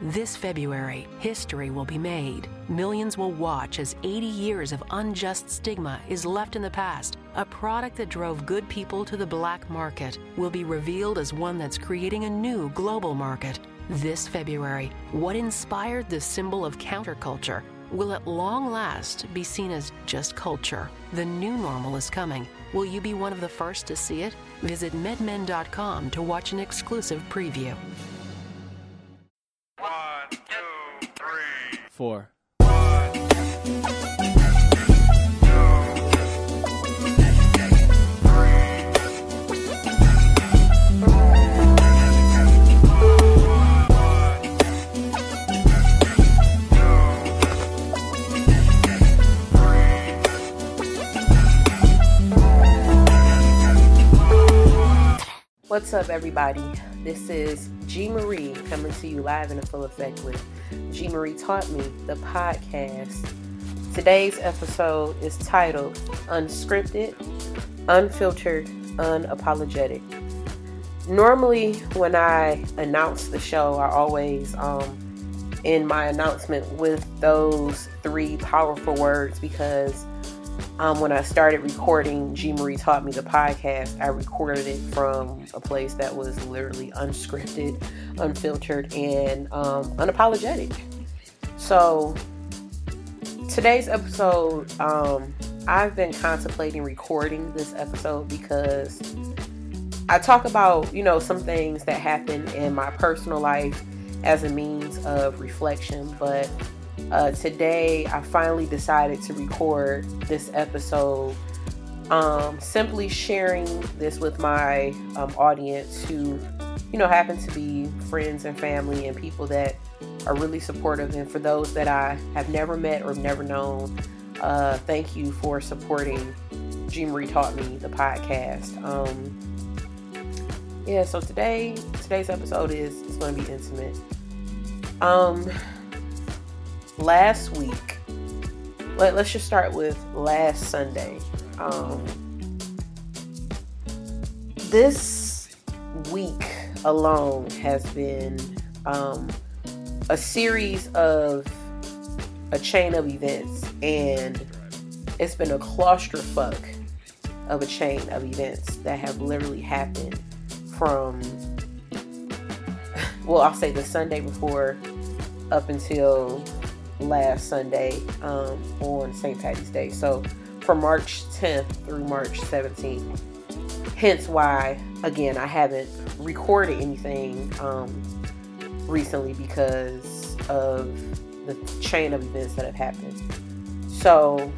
This February, history will be made. Millions will watch as 80 years of unjust stigma is left in the past. A product that drove good people to the black market will be revealed as one that's creating a new global market. This February, what inspired the symbol of counterculture will at long last be seen as just culture. The new normal is coming. Will you be one of the first to see it? Visit medmen.com to watch an exclusive preview. Four. What's up, everybody? This is G Marie coming to you live in a full effect with G Marie Taught Me, the podcast. Today's episode is titled Unscripted, Unfiltered, Unapologetic. Normally, when I announce the show, I always um, in my announcement with those three powerful words because um, when I started recording, G Marie taught me the podcast. I recorded it from a place that was literally unscripted, unfiltered, and um, unapologetic. So today's episode, um, I've been contemplating recording this episode because I talk about you know some things that happen in my personal life as a means of reflection, but uh, today, I finally decided to record this episode, um, simply sharing this with my um, audience who, you know, happen to be friends and family and people that are really supportive. And for those that I have never met or never known, uh, thank you for supporting G Marie Taught Me, the podcast. Um, yeah, so today, today's episode is, is going to be intimate. Um, last week, let, us just start with last Sunday. Um, this week alone has been um, a series of a chain of events, and it's been a clusterfuck of a chain of events that have literally happened from, well, I'll say the Sunday before up until last Sunday um, on St. Patty's Day. So from March 10th through March 17th. Hence why, again, I haven't recorded anything um, recently because of the chain of events that have happened. So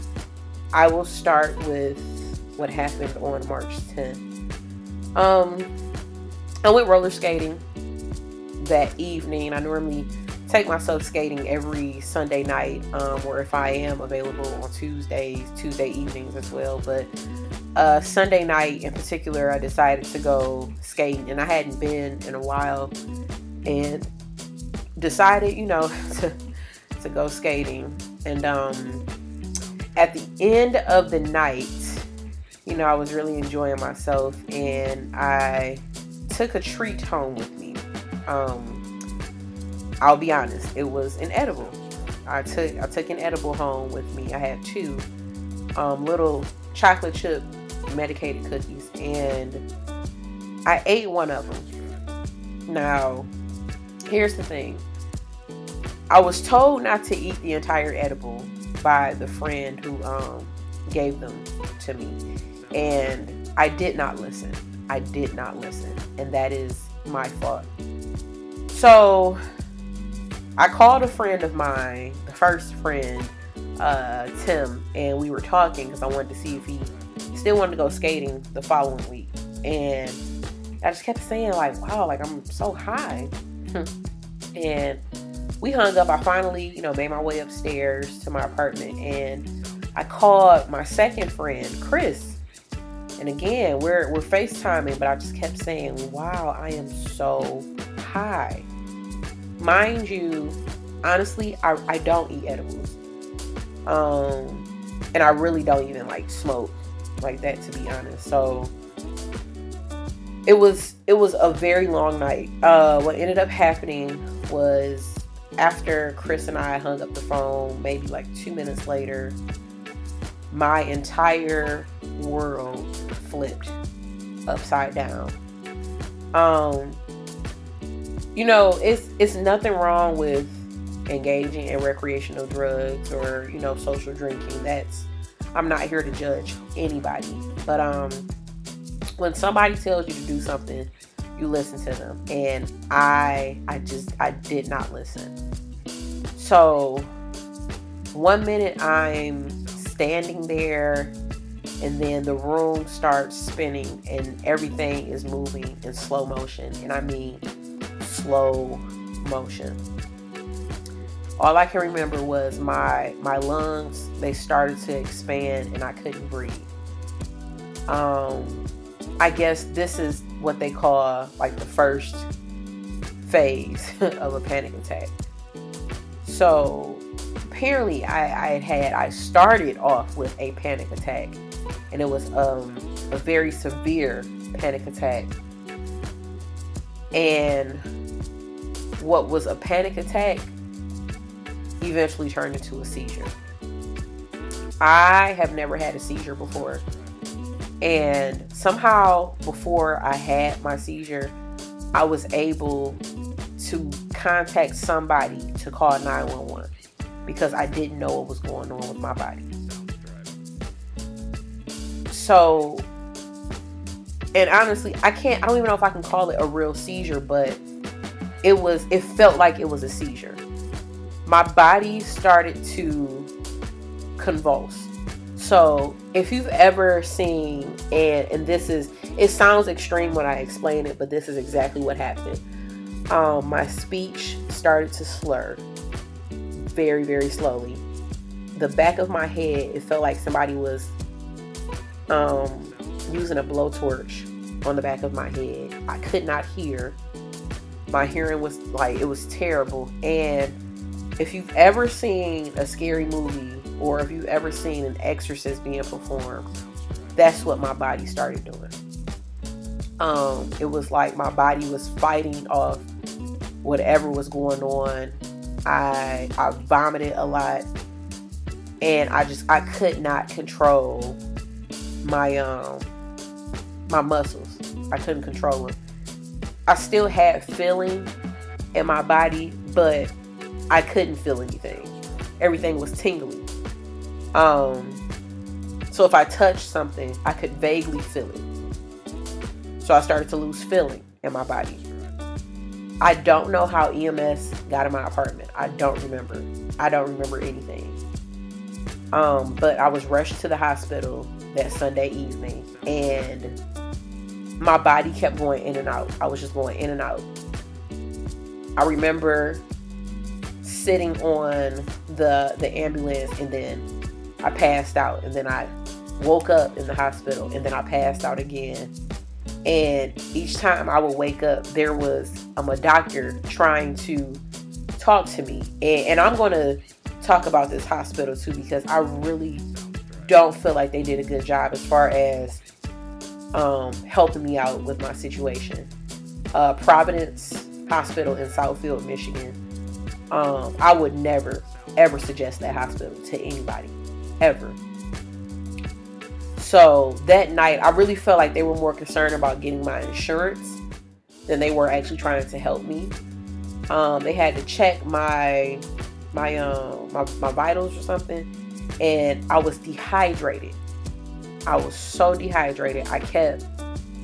I will start with what happened on March 10th. Um, I went roller skating that evening. I normally take myself skating every Sunday night, um, or if I am available on Tuesdays, Tuesday evenings as well. But uh, Sunday night in particular, I decided to go skating, and I hadn't been in a while, and decided, you know, to to go skating. And um, at the end of the night, you know, I was really enjoying myself, and I took a treat home with me. Um, I'll be honest, it was an edible. I took I took an edible home with me. I had two um, little chocolate chip medicated cookies, and I ate one of them. Now, here's the thing. I was told not to eat the entire edible by the friend who um, gave them to me, and I did not listen. I did not listen, and that is my fault. So I called a friend of mine, the first friend, uh, Tim, and we were talking because I wanted to see if he still wanted to go skating the following week. And I just kept saying, like, wow, like I'm so high. and we hung up. I finally, you know, made my way upstairs to my apartment and I called my second friend, Chris. And again, we're we're FaceTiming, but I just kept saying, wow, I am so high mind you, honestly, I, I don't eat edibles. Um, and I really don't even like smoke like that to be honest. So it was it was a very long night. Uh, what ended up happening was after Chris and I hung up the phone, maybe like two minutes later, my entire world flipped upside down. Um, you know, it's it's nothing wrong with engaging in recreational drugs or you know social drinking. That's I'm not here to judge anybody, but um, when somebody tells you to do something, you listen to them, and I I just I did not listen. So one minute I'm standing there and then the room starts spinning and everything is moving in slow motion and i mean slow motion. All i can remember was my my lungs they started to expand and i couldn't breathe. Um i guess this is what they call like the first phase of a panic attack. So apparently I, I had had I started off with a panic attack and it was um, a very severe panic attack. And what was a panic attack eventually turned into a seizure I have never had a seizure before and somehow before I had my seizure I was able to contact somebody to call 911 because I didn't know what was going on with my body. So, and honestly, I can't, I don't even know if I can call it a real seizure, but it was, it felt like it was a seizure. My body started to convulse. So, if you've ever seen, and, and this is, it sounds extreme when I explain it, but this is exactly what happened. Um, my speech started to slur very, very slowly. The back of my head, it felt like somebody was um, using a blowtorch on the back of my head. I could not hear. My hearing was like, it was terrible. And if you've ever seen a scary movie or if you've ever seen an exorcist being performed, that's what my body started doing. Um, it was like my body was fighting off whatever was going on I I vomited a lot and I just I could not control my um my muscles. I couldn't control them. I still had feeling in my body, but I couldn't feel anything. Everything was tingling. Um so if I touched something, I could vaguely feel it. So I started to lose feeling in my body. I don't know how EMS got in my apartment. I don't remember. I don't remember anything. Um, but I was rushed to the hospital that Sunday evening and my body kept going in and out. I was just going in and out. I remember sitting on the the ambulance and then I passed out and then I woke up in the hospital and then I passed out again and each time I would wake up, there was um, a doctor trying to talk to me. And, and I'm going to talk about this hospital too because I really don't feel like they did a good job as far as um, helping me out with my situation. Uh, Providence Hospital in Southfield, Michigan. Um, I would never, ever suggest that hospital to anybody, ever. So that night, I really felt like they were more concerned about getting my insurance than they were actually trying to help me. Um, they had to check my my um my, my vitals or something, and I was dehydrated. I was so dehydrated. I kept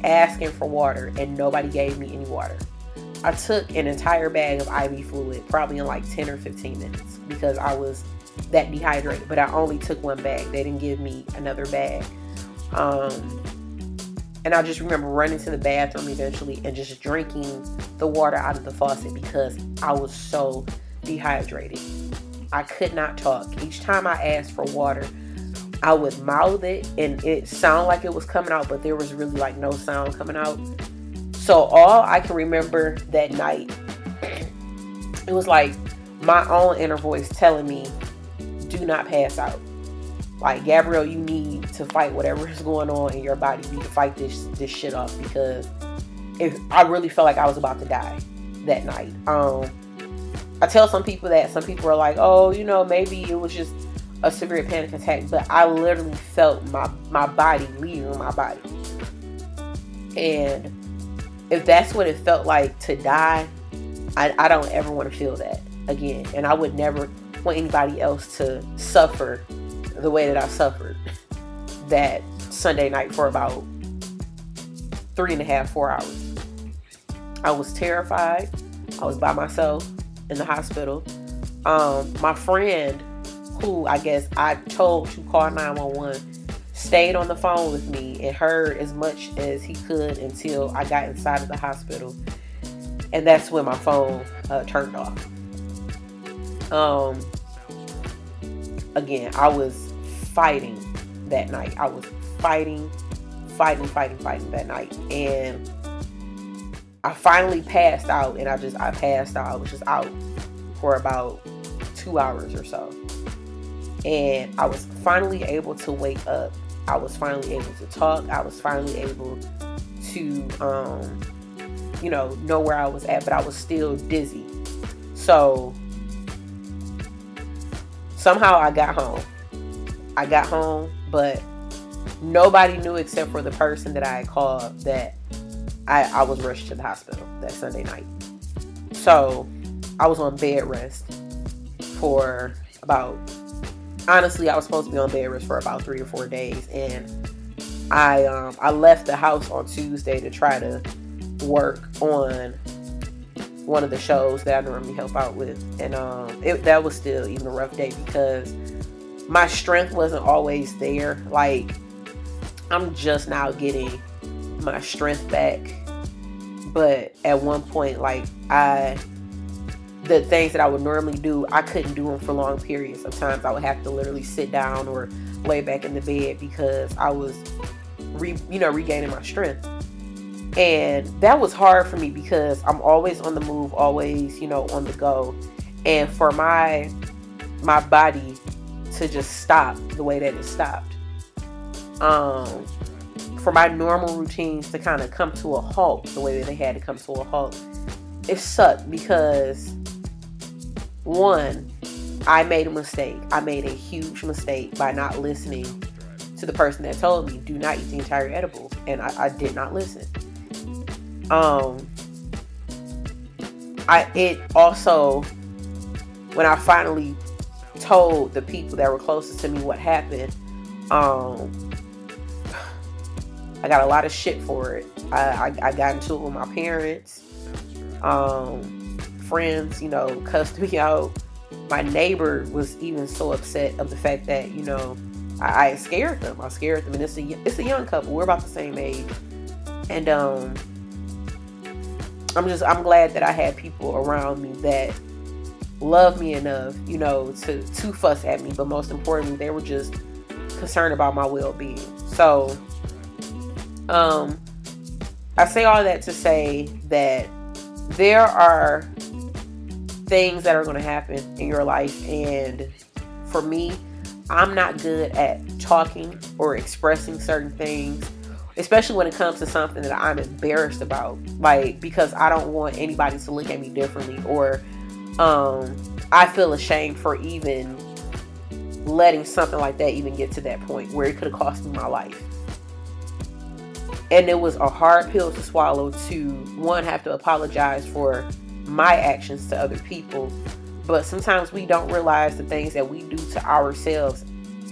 asking for water, and nobody gave me any water. I took an entire bag of IV fluid, probably in like 10 or 15 minutes, because I was that dehydrated. But I only took one bag. They didn't give me another bag. Um, and I just remember running to the bathroom eventually and just drinking the water out of the faucet because I was so dehydrated. I could not talk. Each time I asked for water, I would mouth it and it sounded like it was coming out, but there was really like no sound coming out. So all I can remember that night, it was like my own inner voice telling me, do not pass out. Like Gabrielle, you need to fight whatever is going on in your body. You need to fight this this shit off because if I really felt like I was about to die that night. Um I tell some people that some people are like, oh, you know, maybe it was just a severe panic attack, but I literally felt my my body leaving my body. And if that's what it felt like to die, I, I don't ever want to feel that again. And I would never want anybody else to suffer the way that I suffered that Sunday night for about three and a half, four hours. I was terrified. I was by myself in the hospital. Um, my friend, who I guess I told to call 911, stayed on the phone with me and heard as much as he could until I got inside of the hospital. And that's when my phone uh, turned off. Um, again, I was fighting that night. I was fighting, fighting, fighting, fighting that night. And I finally passed out and I just, I passed out. I was just out for about two hours or so. And I was finally able to wake up. I was finally able to talk. I was finally able to, um, you know, know where I was at, but I was still dizzy. So somehow I got home. I got home, but nobody knew except for the person that I called that I, I was rushed to the hospital that Sunday night. So I was on bed rest for about honestly I was supposed to be on bed rest for about three or four days and I um, I left the house on Tuesday to try to work on one of the shows that I normally help out with. And um, it, that was still even a rough day because my strength wasn't always there. Like I'm just now getting my strength back. But at one point like I the things that I would normally do, I couldn't do them for long periods. Sometimes I would have to literally sit down or lay back in the bed because I was, re, you know, regaining my strength. And that was hard for me because I'm always on the move, always, you know, on the go. And for my my body to just stop the way that it stopped. Um, for my normal routines to kind of come to a halt the way that they had to come to a halt, it sucked because one, I made a mistake. I made a huge mistake by not listening to the person that told me do not eat the entire edible, and I, I did not listen. Um, I it also when I finally told the people that were closest to me what happened, um, I got a lot of shit for it. I, I, I got into it with my parents. Um, friends, you know, cussed me out. My neighbor was even so upset of the fact that, you know, I, I scared them. I scared them, and it's a it's a young couple. We're about the same age, and um, I'm just I'm glad that I had people around me that love me enough, you know, to to fuss at me. But most importantly, they were just concerned about my well being. So, um, I say all that to say that there are things that are going to happen in your life. And for me, I'm not good at talking or expressing certain things, especially when it comes to something that I'm embarrassed about. Like, because I don't want anybody to look at me differently, or um, I feel ashamed for even letting something like that even get to that point where it could have cost me my life. And it was a hard pill to swallow to one, have to apologize for my actions to other people. But sometimes we don't realize the things that we do to ourselves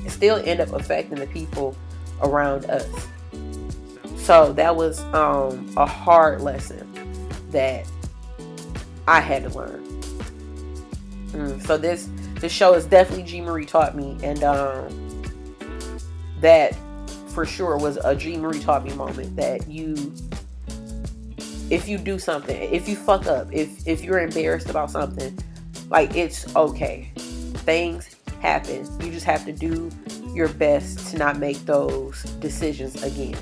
still end up affecting the people around us. So that was um, a hard lesson that I had to learn. Mm, so this this show is definitely G Marie taught me, and um, that for sure was a G Marie taught me moment that you if you do something, if you fuck up, if if you're embarrassed about something, like it's okay. Things happen. You just have to do your best to not make those decisions again.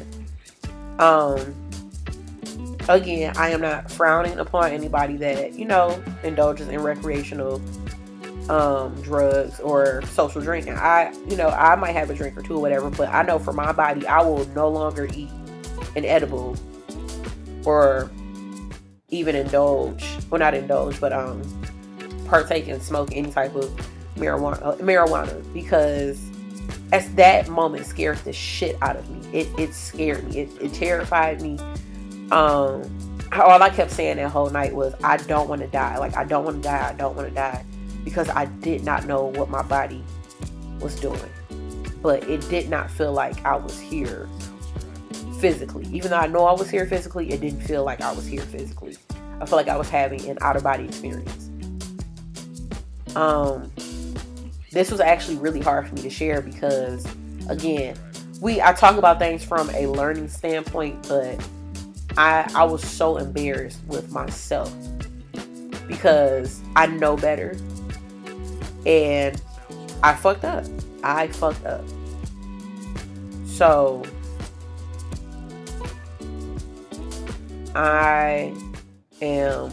Um again, I am not frowning upon anybody that, you know, indulges in recreational um, drugs or social drinking. I, you know, I might have a drink or two or whatever, but I know for my body, I will no longer eat an edible or even indulge well not indulge but um partake and smoke any type of marijuana uh, marijuana because as that moment scared the shit out of me. It it scared me. It, it terrified me. Um all I kept saying that whole night was I don't want to die. Like I don't want to die. I don't want to die because I did not know what my body was doing. But it did not feel like I was here physically. Even though I know I was here physically, it didn't feel like I was here physically. I felt like I was having an out of body experience. Um this was actually really hard for me to share because again, we I talk about things from a learning standpoint, but I I was so embarrassed with myself because I know better. And I fucked up. I fucked up. So I am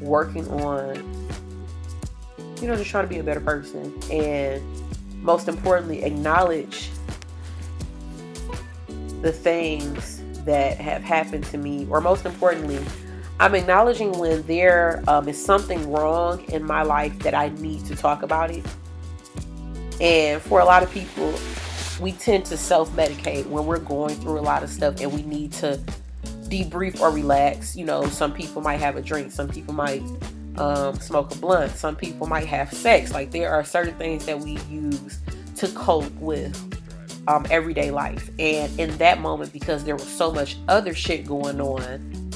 working on, you know, just trying to be a better person. And most importantly, acknowledge the things that have happened to me. Or most importantly, I'm acknowledging when there um, is something wrong in my life that I need to talk about it. And for a lot of people, we tend to self medicate when we're going through a lot of stuff and we need to debrief or relax. You know, some people might have a drink, some people might um, smoke a blunt, some people might have sex. Like there are certain things that we use to cope with um, everyday life. And in that moment, because there was so much other shit going on,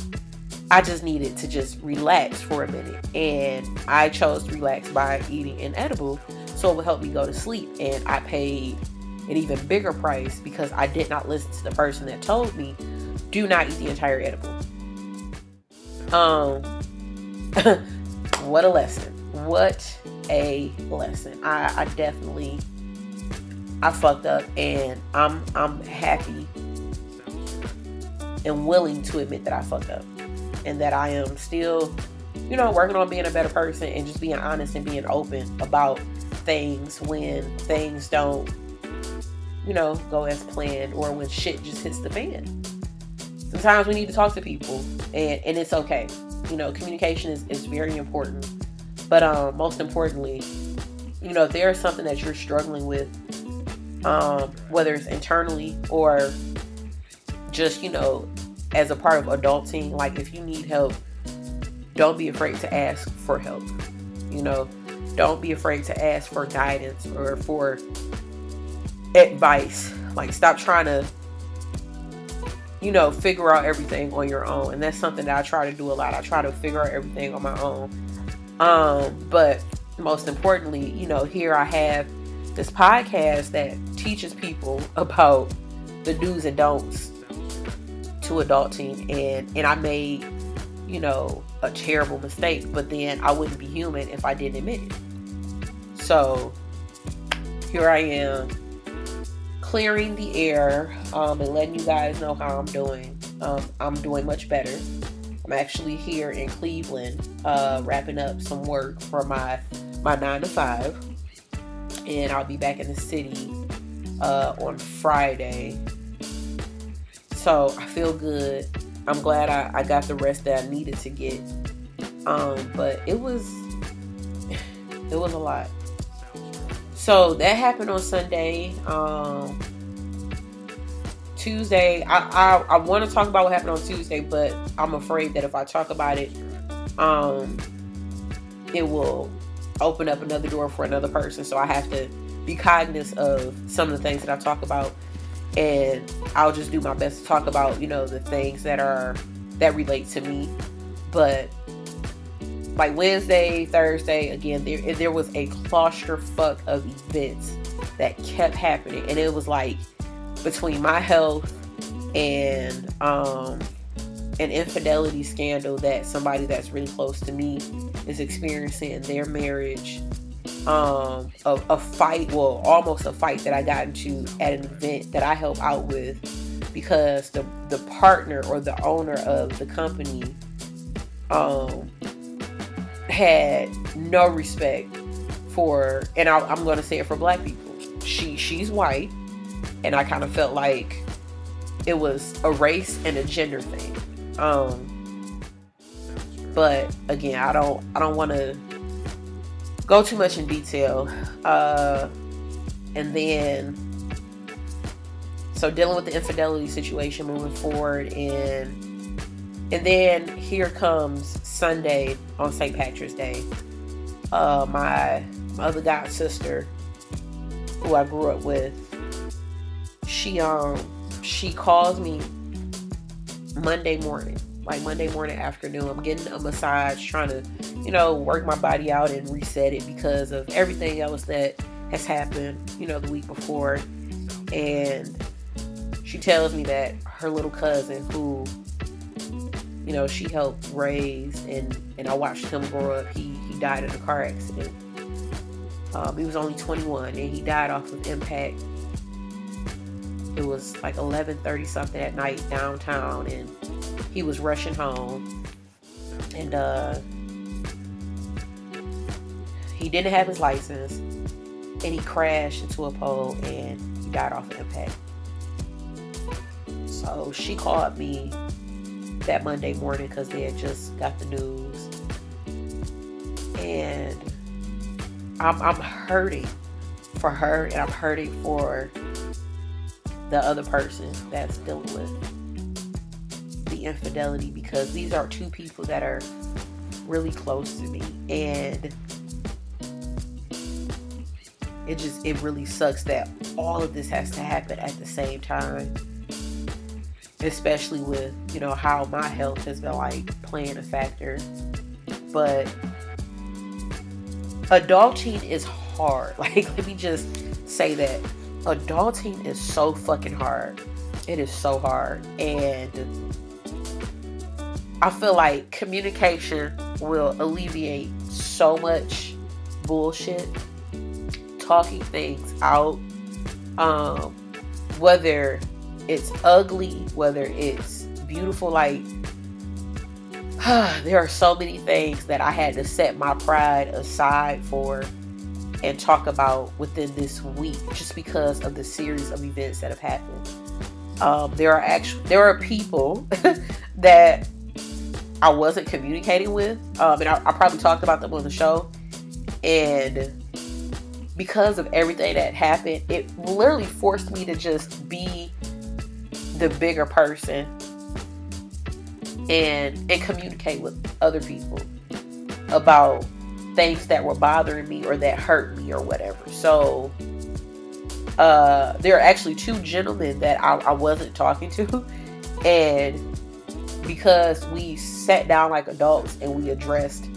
I just needed to just relax for a minute. And I chose to relax by eating an edible so it would help me go to sleep. And I paid an even bigger price because I did not listen to the person that told me do not eat the entire edible. Um, what a lesson! What a lesson! I, I definitely I fucked up, and I'm I'm happy and willing to admit that I fucked up, and that I am still, you know, working on being a better person and just being honest and being open about things when things don't, you know, go as planned or when shit just hits the fan sometimes we need to talk to people and, and it's okay. You know, communication is, is very important. But um, most importantly, you know, if there is something that you're struggling with, um, whether it's internally or just, you know, as a part of adulting, like if you need help, don't be afraid to ask for help. You know, don't be afraid to ask for guidance or for advice. Like, stop trying to you know, figure out everything on your own. And that's something that I try to do a lot. I try to figure out everything on my own. Um, but most importantly, you know, here I have this podcast that teaches people about the do's and don'ts to adulting and and I made, you know, a terrible mistake, but then I wouldn't be human if I didn't admit it. So here I am clearing the air um, and letting you guys know how I'm doing. Um, I'm doing much better. I'm actually here in Cleveland, uh, wrapping up some work for my my nine to five, and I'll be back in the city uh, on Friday. So I feel good. I'm glad I, I got the rest that I needed to get. Um, but it was it was a lot. So that happened on Sunday. Um, Tuesday, I, I, I want to talk about what happened on Tuesday, but I'm afraid that if I talk about it, um, it will open up another door for another person. So I have to be cognizant of some of the things that I talk about, and I'll just do my best to talk about you know the things that are that relate to me. But like Wednesday, Thursday, again, there there was a clusterfuck of events that kept happening, and it was like between my health and um, an infidelity scandal that somebody that's really close to me is experiencing in their marriage. Um, a, a fight, well, almost a fight that I got into at an event that I help out with because the the partner or the owner of the company um had no respect for, and I, I'm going to say it for black people. She she's white, and I kind of felt like it was a race and a gender thing. Um, but again, I don't I don't want to go too much in detail. Uh, and then, so dealing with the infidelity situation moving forward, and and then here comes Sunday on St. Patrick's Day. Uh, my other god sister, who I grew up with, she um she calls me Monday morning, like Monday morning afternoon. I'm getting a massage, trying to, you know, work my body out and reset it because of everything else that has happened, you know, the week before. And she tells me that her little cousin, who, you know, she helped raise and and I watched him grow up. He he died in a car accident. Um, he was only 21 and he died off of impact it was like 11:30 something at night downtown, and he was rushing home, and uh, he didn't have his license, and he crashed into a pole, and he died off of impact. So she called me that Monday morning because they had just got the news, and I'm, I'm hurting for her, and I'm hurting for the other person that's dealing with the infidelity because these are two people that are really close to me and it just it really sucks that all of this has to happen at the same time especially with you know how my health has been like playing a factor but adulting is hard like let me just say that adulting is so fucking hard. It is so hard. And I feel like communication will alleviate so much bullshit. Talking things out. Um, whether it's ugly, whether it's beautiful, like there are so many things that I had to set my pride aside for and talk about within this week just because of the series of events that have happened. Um, there are actually there are people that I wasn't communicating with, um, and I, I probably talked about them on the show. And because of everything that happened, it literally forced me to just be the bigger person and and communicate with other people about things that were bothering me or that hurt me or whatever. So uh, there are actually two gentlemen that I, I wasn't talking to, and because we sat down like adults and we addressed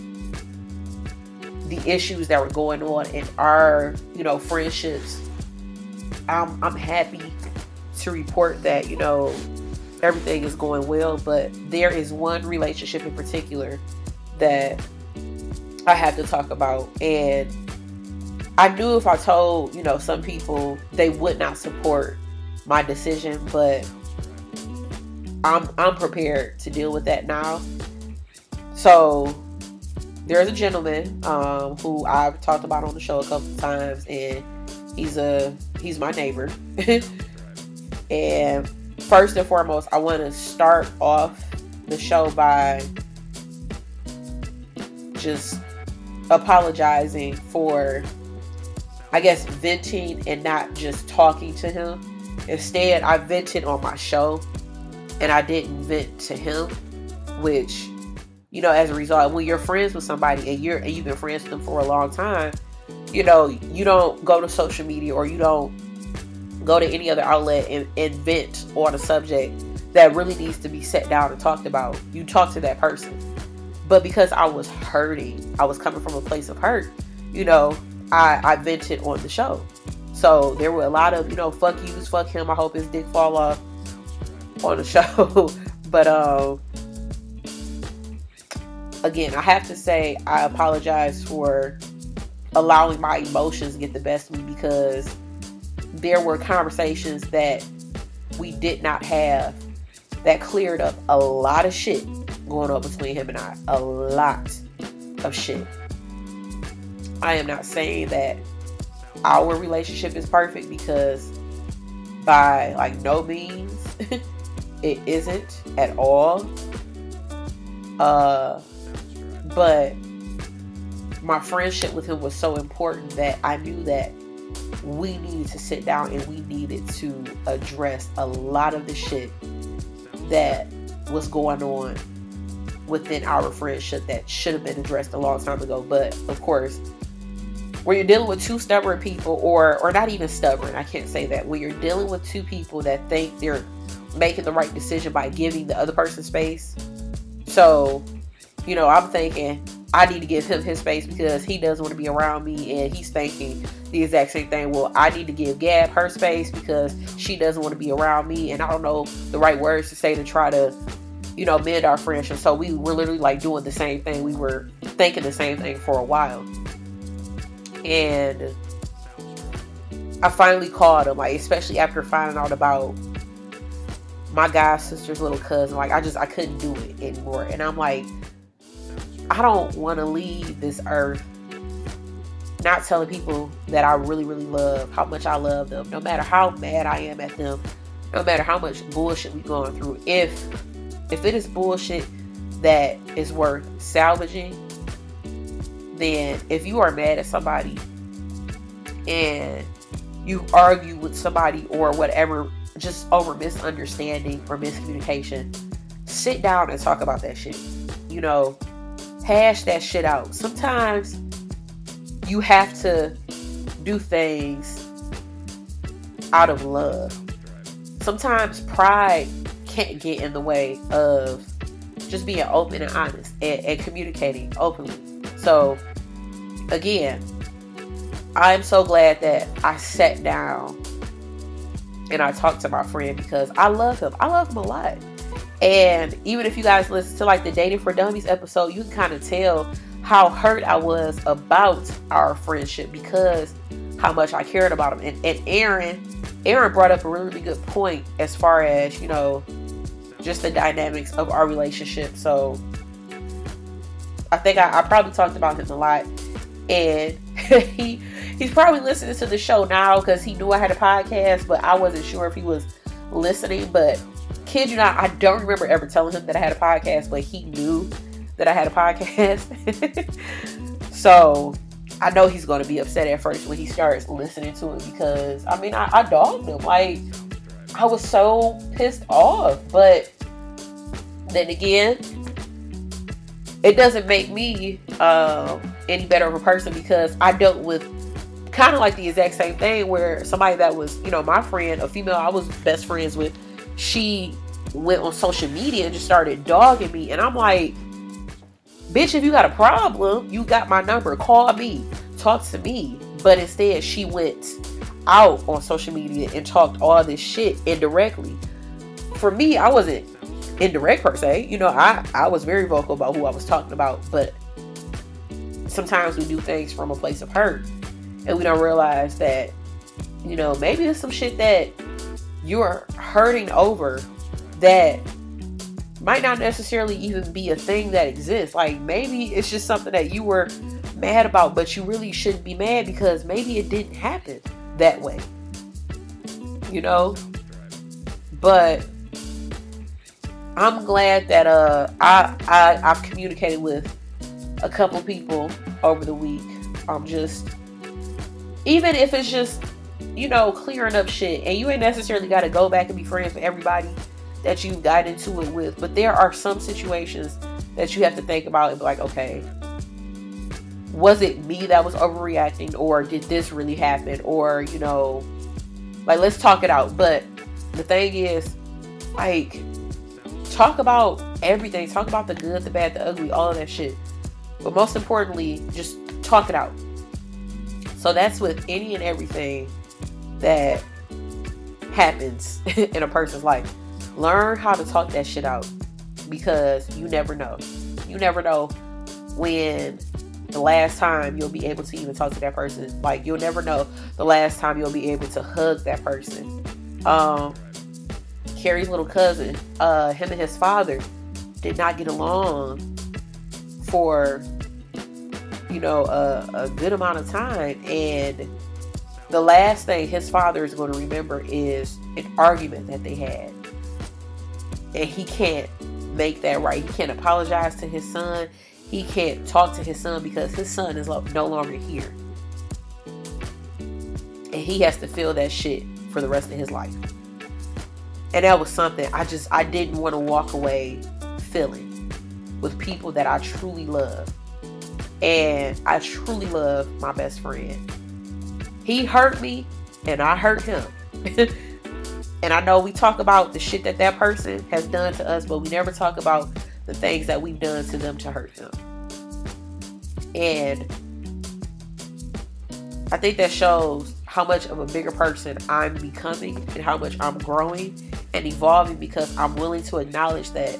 the issues that were going on in our you know friendships i'm i'm happy to report that you know everything is going well but there is one relationship in particular that I had to talk about. And I knew if I told, you know, some people they would not support my decision, but I'm I'm prepared to deal with that now. So there's a gentleman um, who I've talked about on the show a couple times, and he's a he's my neighbor. and first and foremost, I want to start off the show by just apologizing for, I guess, venting and not just talking to him. Instead, I vented on my show and I didn't vent to him, which, you know, as a result, when you're friends with somebody and you're and you've been friends with them for a long time, you know, you don't go to social media or you don't go to any other outlet and, and vent on a subject that really needs to be set down and talked about. You talk to that person. But because I was hurting, I was coming from a place of hurt, you know, I, I vented on the show. So there were a lot of, you know, fuck yous, fuck him, I hope his dick fall off on the show. but um again, I have to say I apologize for allowing my emotions to get the best of me because there were conversations that we did not have that cleared up a lot of shit going on between him and I. A lot of shit. I am not saying that our relationship is perfect because by like no means it isn't at all. Uh but my friendship with him was so important that I knew that we needed to sit down and we needed to address a lot of the shit that was going on within our friendship that should have been addressed a long time ago. But of course, when you're dealing with two stubborn people, or or not even stubborn, I can't say that. When you're dealing with two people that think they're making the right decision by giving the other person space. So, you know, I'm thinking I need to give him his space because he doesn't want to be around me, and he's thinking the exact same thing. Well, I need to give Gab her space because she doesn't want to be around me, and I don't know the right words to say to try to you know, mend our friendship. So we were literally like doing the same thing. We were thinking the same thing for a while. And I finally called him, like, especially after finding out about my god sister's little cousin. Like, I just, I couldn't do it anymore. And I'm like, I don't want to leave this earth not telling people that I really, really love, how much I love them, no matter how mad I am at them, no matter how much bullshit we've gone through. If if it is bullshit that is worth salvaging, then if you are mad at somebody and you argue with somebody or whatever just over misunderstanding or miscommunication, sit down and talk about that shit. You know, hash that shit out. Sometimes you have to do things out of love. Sometimes pride can't get in the way of just being open and honest and, and communicating openly. So, again, I'm so glad that I sat down and I talked to my friend because I love him. I love him a lot. And even if you guys listen to like the Dating for Dummies episode, you can kind of tell how hurt I was about our friendship because how much I cared about him. And, and Aaron, Aaron brought up a really, good point as far as, you know, just the dynamics of our relationship. So I think I, I probably talked about him a lot. And he he's probably listening to the show now because he knew I had a podcast, but I wasn't sure if he was listening. But kid you not, I don't remember ever telling him that I had a podcast, but he knew that I had a podcast. so I know he's to be upset at first when he starts listening to it because I mean, I, I dogged him. Like, I was so pissed off. But then again, it doesn't make me um, any better of a person because I dealt with kind of like the exact same thing where somebody that was, you know, my friend, a female I was best friends with, she went on social media and just started dogging me. And I'm like, bitch, if you got a problem, you got my number. Call me, talk to me. But instead, she went out on social media and talked all this shit indirectly. For me, I wasn't indirect per se. You know, I I was very vocal about who I was talking about, but sometimes we do things from a place of hurt, and we don't realize that you know maybe there's some shit that you're hurting over that might not necessarily even be a thing that exists. Like maybe it's just something that you were mad about, but you really shouldn't be mad because maybe it didn't happen that way. You know? But I'm glad that uh I, I I've communicated with a couple people over the week. I'm just even if it's just you know clearing up shit, and you ain't necessarily got to go back and be friends with everybody that you got into it with, but there are some situations that you have to think about and be like, okay, was it me that was overreacting, or did this really happen, or you know, like let's talk it out. But the thing is, like talk about everything. Talk about the good, the bad, the ugly, all of that shit. But most importantly, just talk it out. So that's with any and everything that happens in a person's life. Learn how to talk that shit out because you never know. You never know when the last time you'll be able to even talk to that person. Like you'll never know the last time you'll be able to hug that person. Um, Carrie's little cousin, uh, him and his father did not get along for you know a, a good amount of time and the last thing his father is going to remember is an argument that they had and he can't make that right he can't apologize to his son he can't talk to his son because his son is no longer here. And he has to feel that shit for the rest of his life. And that was something I just I didn't want to walk away feeling with people that I truly love. And I truly love my best friend. He hurt me and I hurt him. and I know we talk about the shit that that person has done to us, but we never talk about the things that we've done to them to hurt him. And I think that shows how much of a bigger person I'm becoming and how much I'm growing and evolving because I'm willing to acknowledge that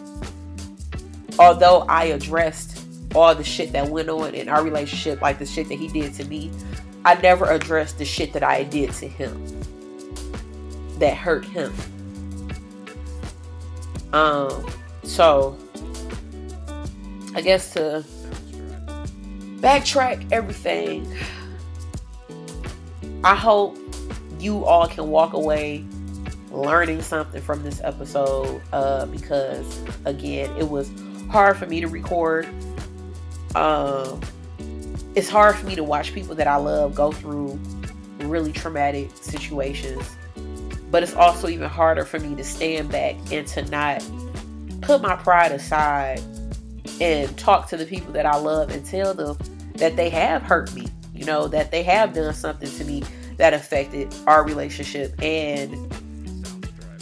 although I addressed all the shit that went on in our relationship, like the shit that he did to me, I never addressed the shit that I did to him that hurt him. Um, so I guess to backtrack everything, I hope you all can walk away learning something from this episode uh, because again it was hard for me to record um, it's hard for me to watch people that i love go through really traumatic situations but it's also even harder for me to stand back and to not put my pride aside and talk to the people that i love and tell them that they have hurt me you know that they have done something to me that affected our relationship. And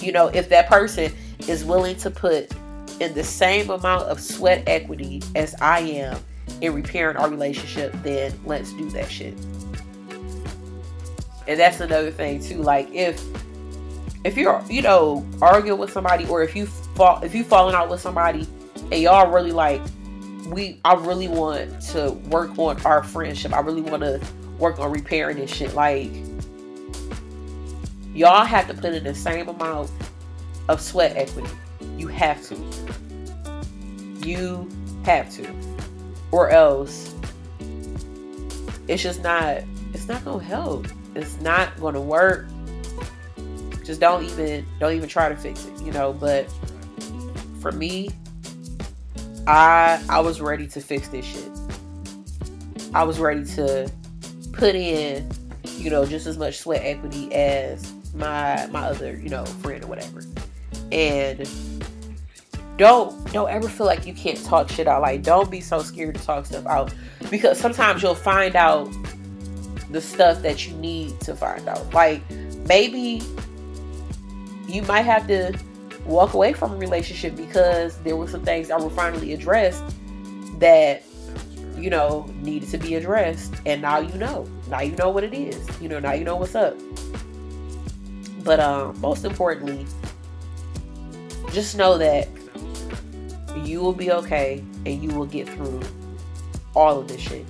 you know, if that person is willing to put in the same amount of sweat equity as I am in repairing our relationship, then let's do that shit. And that's another thing too. Like if if you're you know arguing with somebody or if you fall if you falling out with somebody and y'all really like we I really want to work on our friendship. I really want to work on repairing this shit. Like Y'all have to put in the same amount of sweat equity. You have to. You have to. Or else it's just not it's not gonna help. It's not gonna work. Just don't even don't even try to fix it, you know, but for me, I I was ready to fix this shit. I was ready to put in, you know, just as much sweat equity as my my other you know friend or whatever and don't don't ever feel like you can't talk shit out. Like don't be so scared to talk stuff out. Because sometimes you'll find out the stuff that you need to find out. Like maybe you might have to walk away from a relationship because there were some things that were finally addressed that you know needed to be addressed. And now you know. Now you know what it is. You know now you know what's up. But um, most importantly, just know that you will be okay and you will get through all of this shit.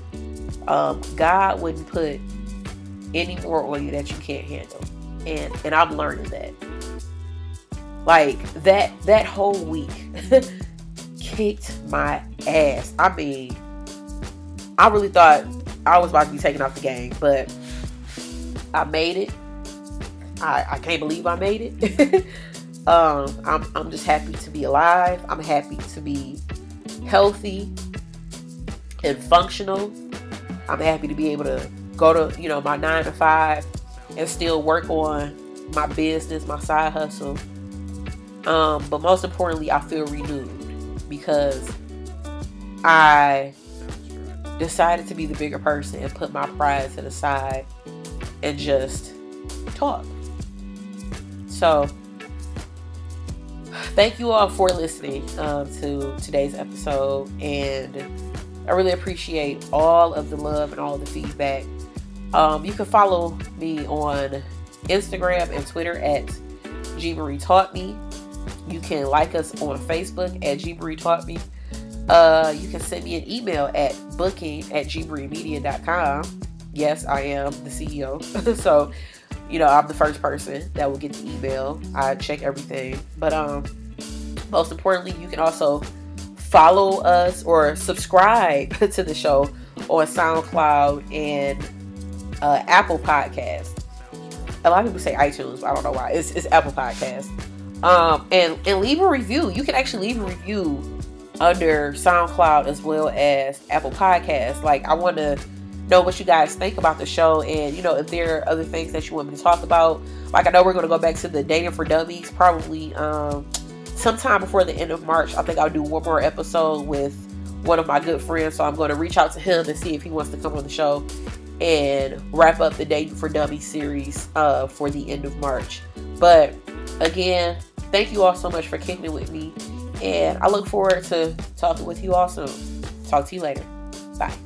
Um, God wouldn't put any more on you that you can't handle, and and I'm learning that. Like that that whole week kicked my ass. I mean, I really thought I was about to be taken off the game, but I made it. I, I can't believe I made it. um, I'm, I'm just happy to be alive. I'm happy to be healthy and functional. I'm happy to be able to go to, you know, my nine to five and still work on my business, my side hustle. Um, but most importantly, I feel renewed because I decided to be the bigger person and put my pride to the side and just talk. So, thank you all for listening um, to today's episode. And I really appreciate all of the love and all the feedback. Um, you can follow me on Instagram and Twitter at G Marie Taught Me. You can like us on Facebook at G Marie Taught Me. Uh, you can send me an email at booking at gmariemedia.com. Yes, I am the CEO. so you know, I'm the first person that will get the email. I check everything. But um most importantly, you can also follow us or subscribe to the show on SoundCloud and uh, Apple Podcast. A lot of people say iTunes, I don't know why. It's, it's Apple Podcast. Um, and and leave a review. You can actually leave a review under SoundCloud as well as Apple Podcast. Like, I want to know what you guys think about the show and, you know, if there are other things that you want me to talk about. Like, I know we're going to go back to the Dating for Dummies probably um, sometime before the end of March. I think I'll do one more episode with one of my good friends. So I'm going to reach out to him and see if he wants to come on the show and wrap up the Dating for Dummies series uh, for the end of March. But again, thank you all so much for kicking it with me. And I look forward to talking with you all soon. Talk to you later. Bye.